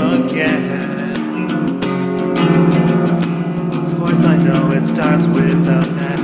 again. Of course, I know it starts with a man.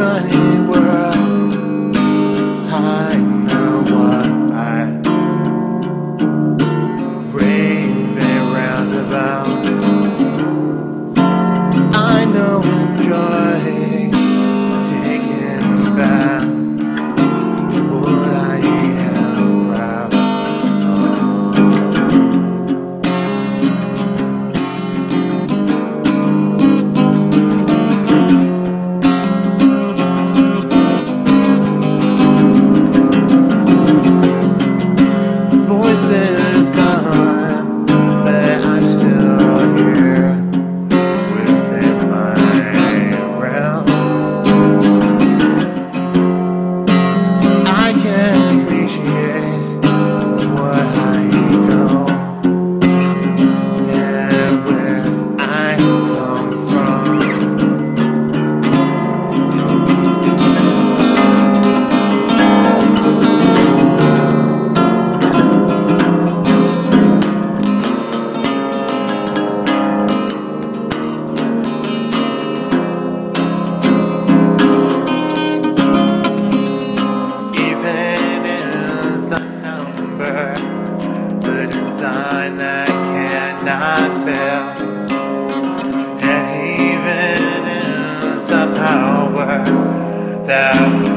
Running that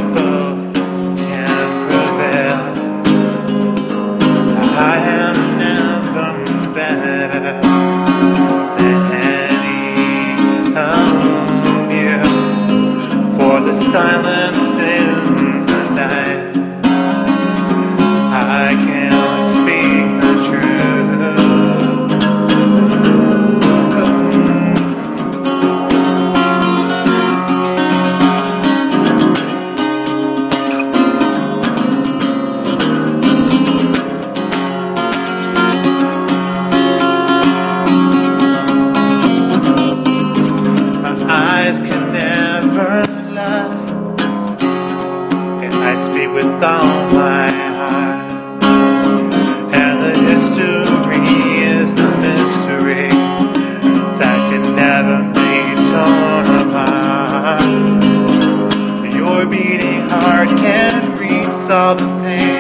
beating heart can resolve the pain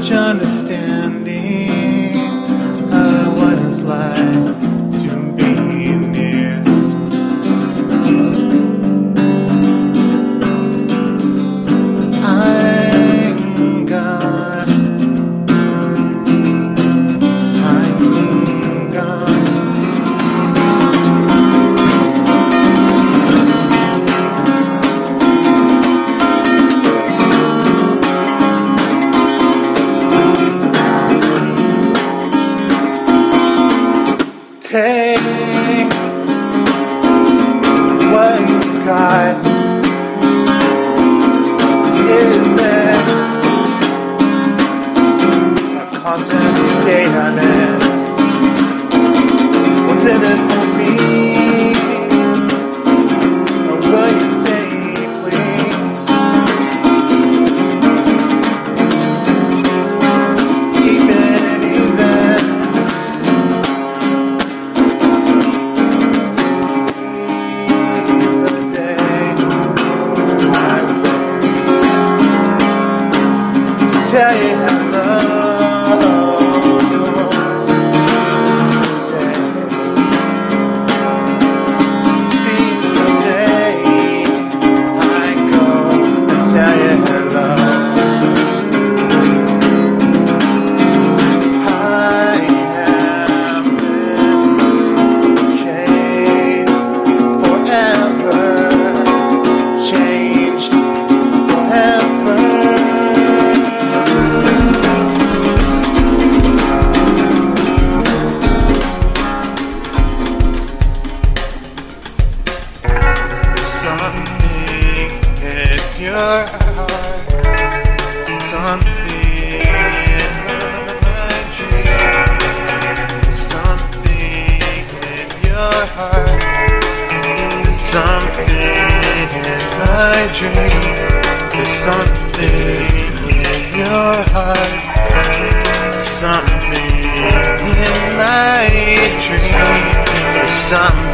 search understanding something